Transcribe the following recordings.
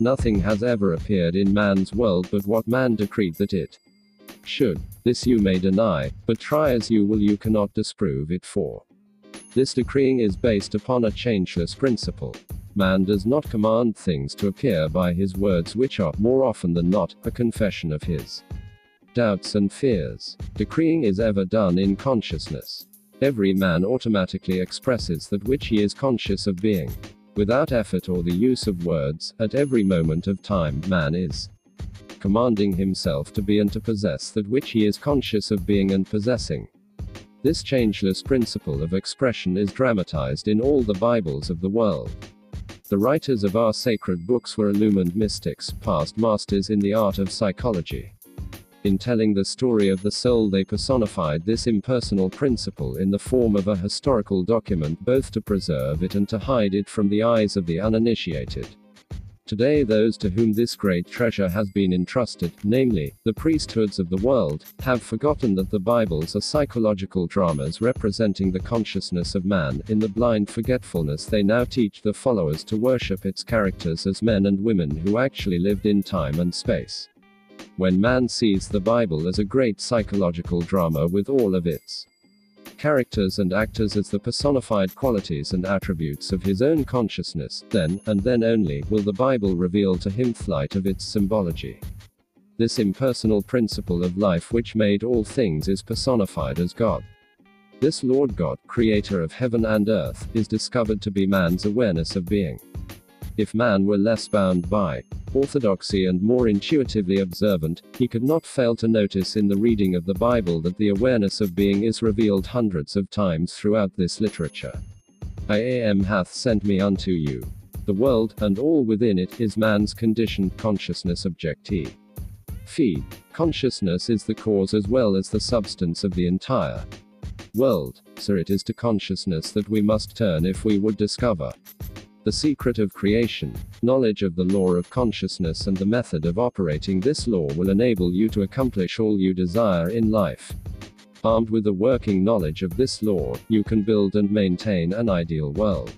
Nothing has ever appeared in man's world but what man decreed that it should. This you may deny, but try as you will, you cannot disprove it for. This decreeing is based upon a changeless principle. Man does not command things to appear by his words, which are, more often than not, a confession of his doubts and fears. Decreeing is ever done in consciousness. Every man automatically expresses that which he is conscious of being. Without effort or the use of words, at every moment of time, man is commanding himself to be and to possess that which he is conscious of being and possessing. This changeless principle of expression is dramatized in all the Bibles of the world. The writers of our sacred books were illumined mystics, past masters in the art of psychology. In telling the story of the soul, they personified this impersonal principle in the form of a historical document, both to preserve it and to hide it from the eyes of the uninitiated. Today, those to whom this great treasure has been entrusted, namely, the priesthoods of the world, have forgotten that the Bibles are psychological dramas representing the consciousness of man. In the blind forgetfulness, they now teach the followers to worship its characters as men and women who actually lived in time and space when man sees the Bible as a great psychological drama with all of its characters and actors as the personified qualities and attributes of his own consciousness, then, and then only, will the Bible reveal to him flight of its symbology. This impersonal principle of life which made all things is personified as God. This Lord God, creator of heaven and earth, is discovered to be man's awareness of being. If man were less bound by orthodoxy and more intuitively observant, he could not fail to notice in the reading of the Bible that the awareness of being is revealed hundreds of times throughout this literature. I am hath sent me unto you. The world, and all within it, is man's conditioned consciousness objecti. Fee. Consciousness is the cause as well as the substance of the entire world, so it is to consciousness that we must turn if we would discover the secret of creation, knowledge of the law of consciousness and the method of operating this law will enable you to accomplish all you desire in life. Armed with a working knowledge of this law, you can build and maintain an ideal world.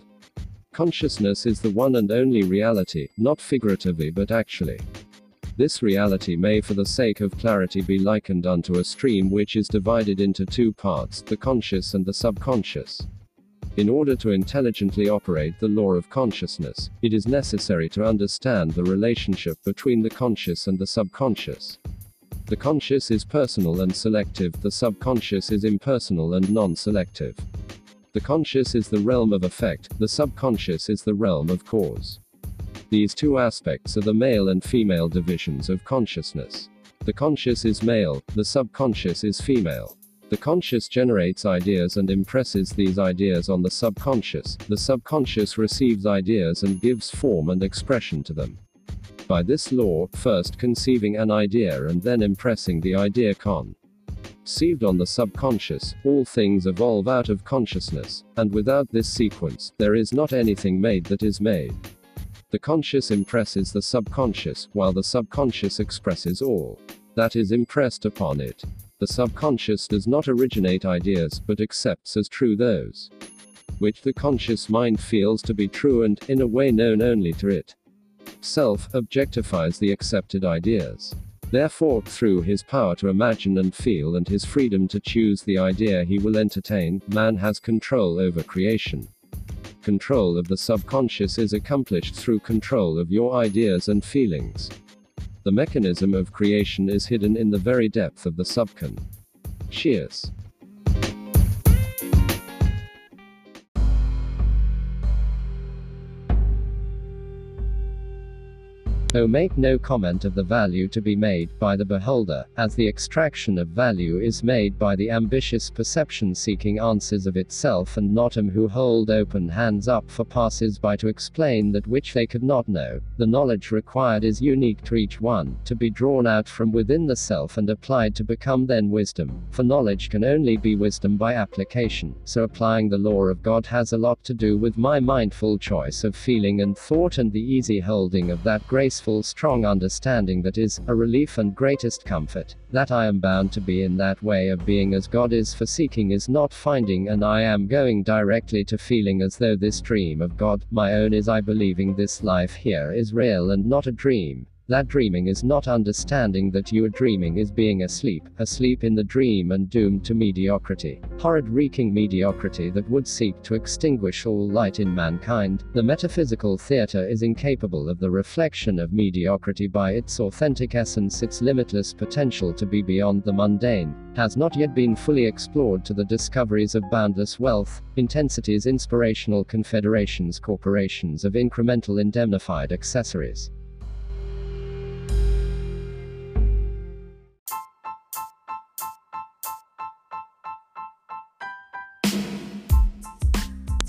Consciousness is the one and only reality, not figuratively but actually. This reality may, for the sake of clarity, be likened unto a stream which is divided into two parts, the conscious and the subconscious. In order to intelligently operate the law of consciousness, it is necessary to understand the relationship between the conscious and the subconscious. The conscious is personal and selective, the subconscious is impersonal and non selective. The conscious is the realm of effect, the subconscious is the realm of cause. These two aspects are the male and female divisions of consciousness. The conscious is male, the subconscious is female. The conscious generates ideas and impresses these ideas on the subconscious. The subconscious receives ideas and gives form and expression to them. By this law, first conceiving an idea and then impressing the idea con. Conceived on the subconscious, all things evolve out of consciousness, and without this sequence, there is not anything made that is made. The conscious impresses the subconscious, while the subconscious expresses all that is impressed upon it. The subconscious does not originate ideas, but accepts as true those which the conscious mind feels to be true and, in a way known only to it. Self objectifies the accepted ideas. Therefore, through his power to imagine and feel and his freedom to choose the idea he will entertain, man has control over creation. Control of the subconscious is accomplished through control of your ideas and feelings. The mechanism of creation is hidden in the very depth of the subcon. Cheers. O make no comment of the value to be made by the beholder, as the extraction of value is made by the ambitious perception seeking answers of itself and not him who hold open hands up for passers by to explain that which they could not know. The knowledge required is unique to each one, to be drawn out from within the self and applied to become then wisdom, for knowledge can only be wisdom by application, so applying the law of God has a lot to do with my mindful choice of feeling and thought and the easy holding of that grace peaceful, strong understanding that is, a relief and greatest comfort, that I am bound to be in that way of being as God is for seeking is not finding and I am going directly to feeling as though this dream of God, my own is I believing this life here is real and not a dream, that dreaming is not understanding that you are dreaming is being asleep, asleep in the dream and doomed to mediocrity. Horrid reeking mediocrity that would seek to extinguish all light in mankind. The metaphysical theater is incapable of the reflection of mediocrity by its authentic essence, its limitless potential to be beyond the mundane, has not yet been fully explored to the discoveries of boundless wealth, intensities, inspirational confederations, corporations of incremental indemnified accessories.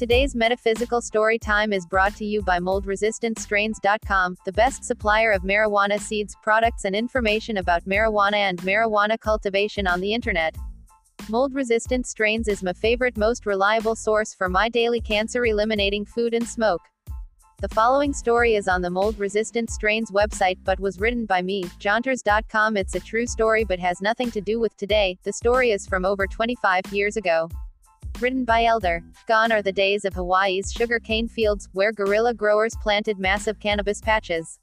Today's metaphysical story time is brought to you by moldresistantstrains.com, the best supplier of marijuana seeds, products, and information about marijuana and marijuana cultivation on the internet. Mold resistant strains is my favorite, most reliable source for my daily cancer eliminating food and smoke. The following story is on the mold resistant strains website but was written by me, Jaunters.com. It's a true story but has nothing to do with today. The story is from over 25 years ago. Written by Elder. Gone are the days of Hawaii's sugar cane fields, where guerrilla growers planted massive cannabis patches.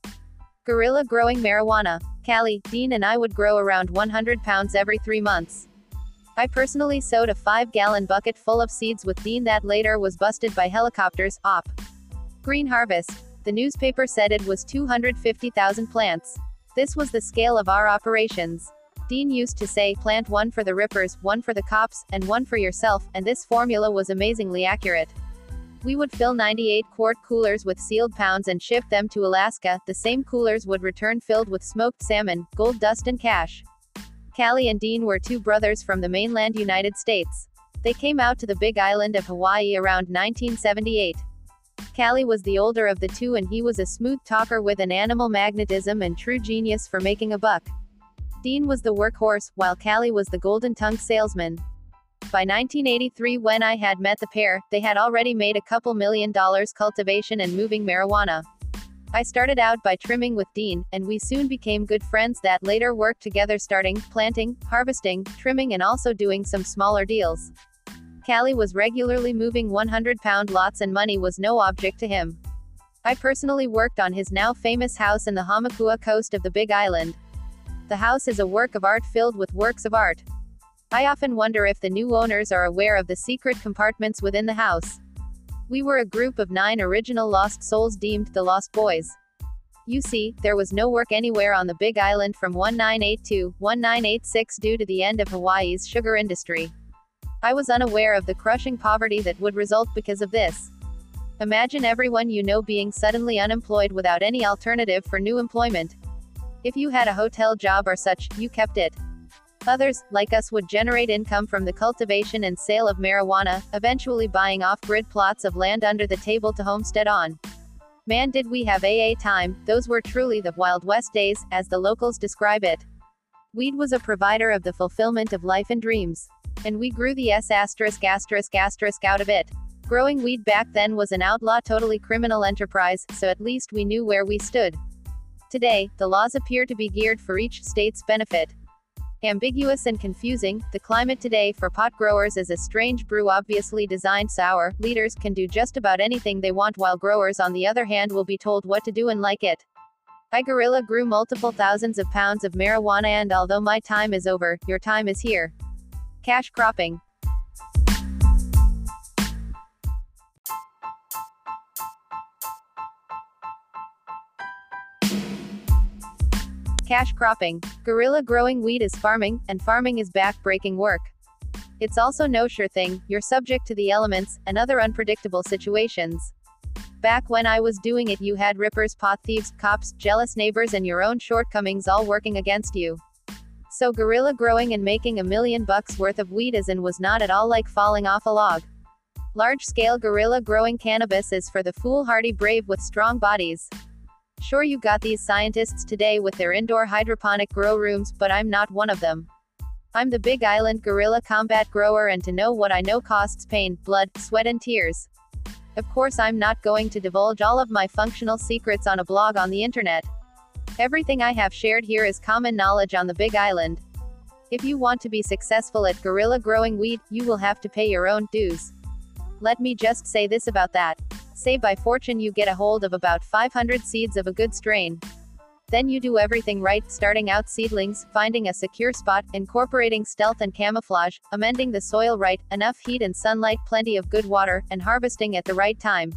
Guerrilla growing marijuana. Callie, Dean, and I would grow around 100 pounds every three months. I personally sowed a 5 gallon bucket full of seeds with Dean that later was busted by helicopters. Op. Green Harvest. The newspaper said it was 250,000 plants. This was the scale of our operations. Dean used to say, plant one for the rippers, one for the cops, and one for yourself, and this formula was amazingly accurate. We would fill 98 quart coolers with sealed pounds and ship them to Alaska. The same coolers would return filled with smoked salmon, gold dust, and cash. Callie and Dean were two brothers from the mainland United States. They came out to the big island of Hawaii around 1978. Callie was the older of the two and he was a smooth talker with an animal magnetism and true genius for making a buck. Dean was the workhorse, while Callie was the golden tongue salesman. By 1983, when I had met the pair, they had already made a couple million dollars cultivation and moving marijuana. I started out by trimming with Dean, and we soon became good friends that later worked together starting, planting, harvesting, trimming, and also doing some smaller deals. Callie was regularly moving 100 pound lots, and money was no object to him. I personally worked on his now famous house in the Hamakua coast of the Big Island. The house is a work of art filled with works of art. I often wonder if the new owners are aware of the secret compartments within the house. We were a group of nine original lost souls deemed the Lost Boys. You see, there was no work anywhere on the Big Island from 1982 1986 due to the end of Hawaii's sugar industry. I was unaware of the crushing poverty that would result because of this. Imagine everyone you know being suddenly unemployed without any alternative for new employment. If you had a hotel job or such, you kept it. Others, like us, would generate income from the cultivation and sale of marijuana, eventually buying off grid plots of land under the table to homestead on. Man, did we have AA time, those were truly the Wild West days, as the locals describe it. Weed was a provider of the fulfillment of life and dreams. And we grew the S asterisk asterisk asterisk out of it. Growing weed back then was an outlaw, totally criminal enterprise, so at least we knew where we stood. Today, the laws appear to be geared for each state's benefit. Ambiguous and confusing, the climate today for pot growers is a strange brew obviously designed sour. Leaders can do just about anything they want while growers on the other hand will be told what to do and like it. I guerrilla grew multiple thousands of pounds of marijuana and although my time is over, your time is here. Cash cropping. Cash cropping. Guerrilla growing weed is farming, and farming is back-breaking work. It's also no sure thing, you're subject to the elements, and other unpredictable situations. Back when I was doing it, you had rippers, pot thieves, cops, jealous neighbors, and your own shortcomings all working against you. So, guerrilla growing and making a million bucks worth of weed is and was not at all like falling off a log. Large scale guerrilla growing cannabis is for the foolhardy brave with strong bodies. Sure, you got these scientists today with their indoor hydroponic grow rooms, but I'm not one of them. I'm the Big Island Guerrilla Combat Grower, and to know what I know costs pain, blood, sweat, and tears. Of course, I'm not going to divulge all of my functional secrets on a blog on the internet. Everything I have shared here is common knowledge on the Big Island. If you want to be successful at guerrilla growing weed, you will have to pay your own dues. Let me just say this about that. Say by fortune you get a hold of about 500 seeds of a good strain. Then you do everything right, starting out seedlings, finding a secure spot, incorporating stealth and camouflage, amending the soil right, enough heat and sunlight, plenty of good water, and harvesting at the right time.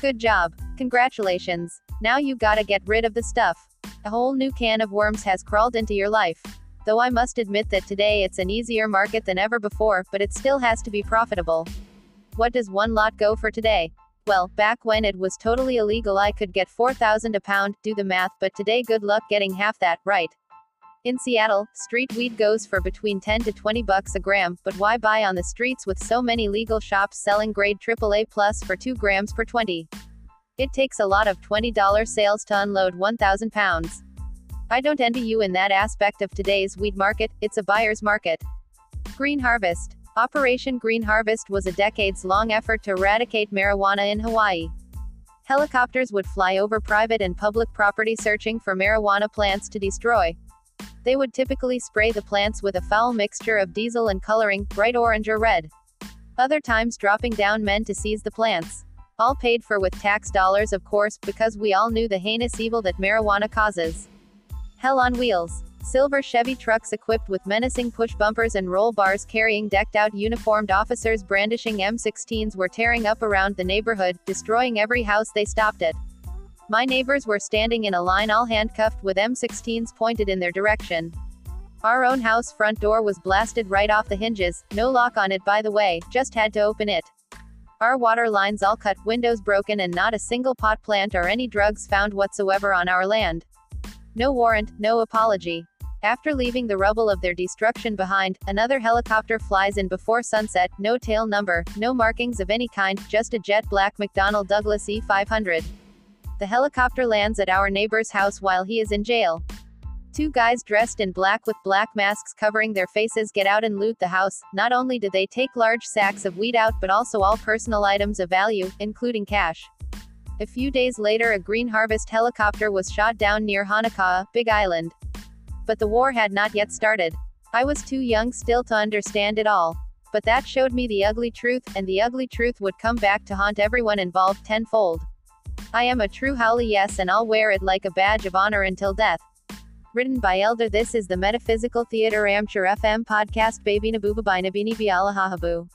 Good job. Congratulations. Now you gotta get rid of the stuff. A whole new can of worms has crawled into your life. Though I must admit that today it's an easier market than ever before, but it still has to be profitable. What does one lot go for today? Well, back when it was totally illegal, I could get 4,000 a pound, do the math, but today good luck getting half that, right? In Seattle, street weed goes for between 10 to 20 bucks a gram, but why buy on the streets with so many legal shops selling grade AAA plus for 2 grams per 20? It takes a lot of $20 sales to unload 1,000 pounds. I don't envy you in that aspect of today's weed market, it's a buyer's market. Green Harvest Operation Green Harvest was a decades long effort to eradicate marijuana in Hawaii. Helicopters would fly over private and public property searching for marijuana plants to destroy. They would typically spray the plants with a foul mixture of diesel and coloring, bright orange or red. Other times dropping down men to seize the plants. All paid for with tax dollars, of course, because we all knew the heinous evil that marijuana causes. Hell on wheels. Silver Chevy trucks equipped with menacing push bumpers and roll bars carrying decked out uniformed officers brandishing M16s were tearing up around the neighborhood, destroying every house they stopped at. My neighbors were standing in a line all handcuffed with M16s pointed in their direction. Our own house front door was blasted right off the hinges, no lock on it by the way, just had to open it. Our water lines all cut, windows broken, and not a single pot plant or any drugs found whatsoever on our land. No warrant, no apology. After leaving the rubble of their destruction behind, another helicopter flies in before sunset, no tail number, no markings of any kind, just a jet black McDonnell Douglas E-500. The helicopter lands at our neighbor's house while he is in jail. Two guys dressed in black with black masks covering their faces get out and loot the house. Not only do they take large sacks of weed out, but also all personal items of value, including cash. A few days later, a Green Harvest helicopter was shot down near Honokaa, Big Island. But the war had not yet started. I was too young still to understand it all. But that showed me the ugly truth, and the ugly truth would come back to haunt everyone involved tenfold. I am a true haole yes and I'll wear it like a badge of honor until death. Written by Elder This is the Metaphysical Theater Amateur FM podcast Baby Nabuba by Nabini Bialahahabu.